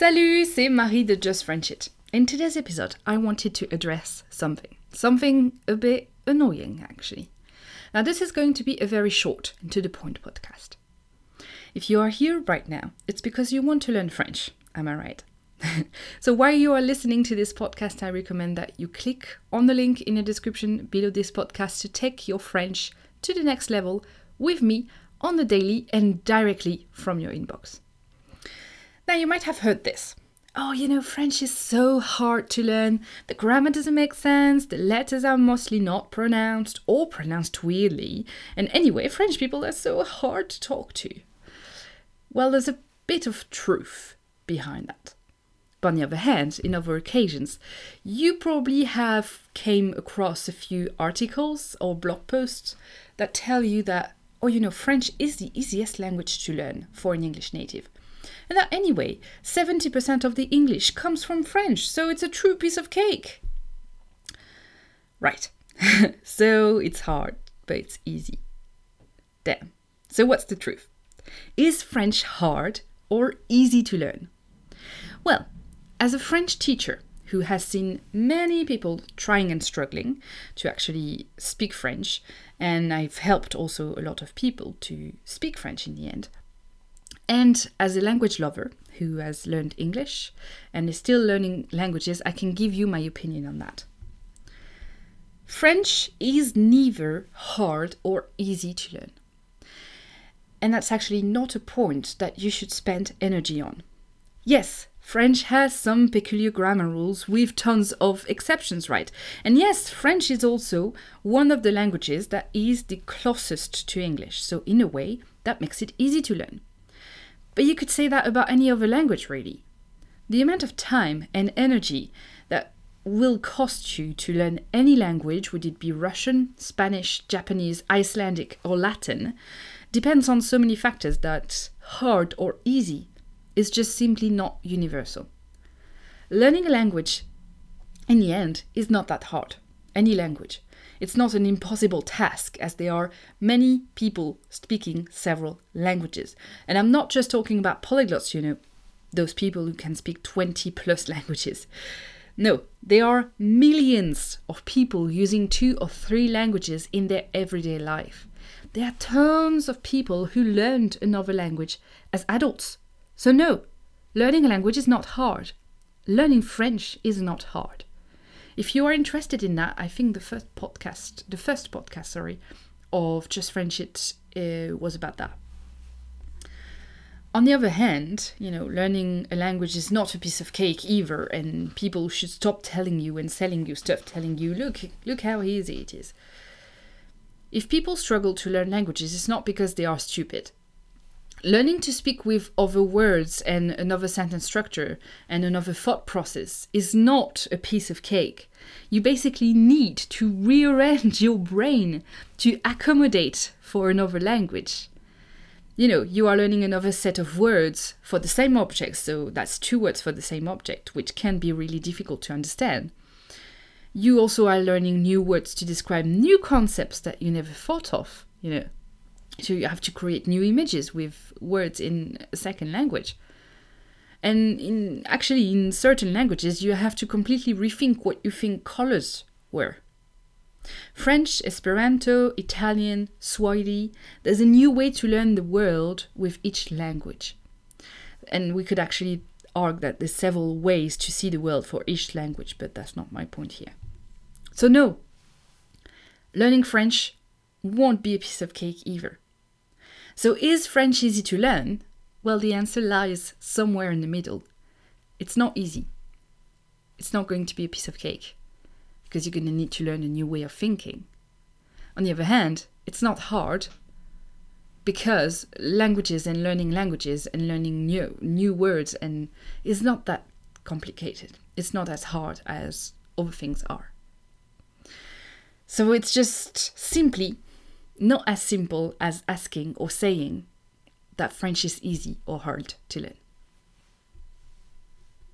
Salut, c'est Marie de Just French It. In today's episode, I wanted to address something. Something a bit annoying, actually. Now, this is going to be a very short and to the point podcast. If you are here right now, it's because you want to learn French. Am I right? so, while you are listening to this podcast, I recommend that you click on the link in the description below this podcast to take your French to the next level with me on the daily and directly from your inbox. Now, you might have heard this. Oh, you know, French is so hard to learn. The grammar doesn't make sense, the letters are mostly not pronounced or pronounced weirdly. And anyway, French people are so hard to talk to. Well, there's a bit of truth behind that. But on the other hand, in other occasions, you probably have came across a few articles or blog posts that tell you that, oh, you know, French is the easiest language to learn for an English native. And anyway, 70% of the English comes from French, so it's a true piece of cake. Right. so it's hard, but it's easy. Damn. So what's the truth? Is French hard or easy to learn? Well, as a French teacher who has seen many people trying and struggling to actually speak French, and I've helped also a lot of people to speak French in the end. And as a language lover who has learned English and is still learning languages, I can give you my opinion on that. French is neither hard or easy to learn. And that's actually not a point that you should spend energy on. Yes, French has some peculiar grammar rules with tons of exceptions, right? And yes, French is also one of the languages that is the closest to English, so in a way, that makes it easy to learn. But you could say that about any other language, really. The amount of time and energy that will cost you to learn any language, would it be Russian, Spanish, Japanese, Icelandic, or Latin, depends on so many factors that hard or easy is just simply not universal. Learning a language, in the end, is not that hard. Any language. It's not an impossible task, as there are many people speaking several languages. And I'm not just talking about polyglots, you know, those people who can speak 20 plus languages. No, there are millions of people using two or three languages in their everyday life. There are tons of people who learned another language as adults so, no, learning a language is not hard. Learning French is not hard. If you are interested in that, I think the first podcast, the first podcast, sorry, of Just French It uh, was about that. On the other hand, you know, learning a language is not a piece of cake either, and people should stop telling you and selling you stuff, telling you, look, look how easy it is. If people struggle to learn languages, it's not because they are stupid. Learning to speak with other words and another sentence structure and another thought process is not a piece of cake. You basically need to rearrange your brain to accommodate for another language. You know, you are learning another set of words for the same object, so that's two words for the same object, which can be really difficult to understand. You also are learning new words to describe new concepts that you never thought of, you know so you have to create new images with words in a second language. And in actually in certain languages you have to completely rethink what you think colors were. French, Esperanto, Italian, Swahili, there's a new way to learn the world with each language. And we could actually argue that there's several ways to see the world for each language, but that's not my point here. So, no, learning French won't be a piece of cake either. So, is French easy to learn? Well, the answer lies somewhere in the middle. It's not easy. It's not going to be a piece of cake because you're going to need to learn a new way of thinking. On the other hand, it's not hard because languages and learning languages and learning new new words and is not that complicated. It's not as hard as other things are. So it's just simply not as simple as asking or saying that French is easy or hard to learn.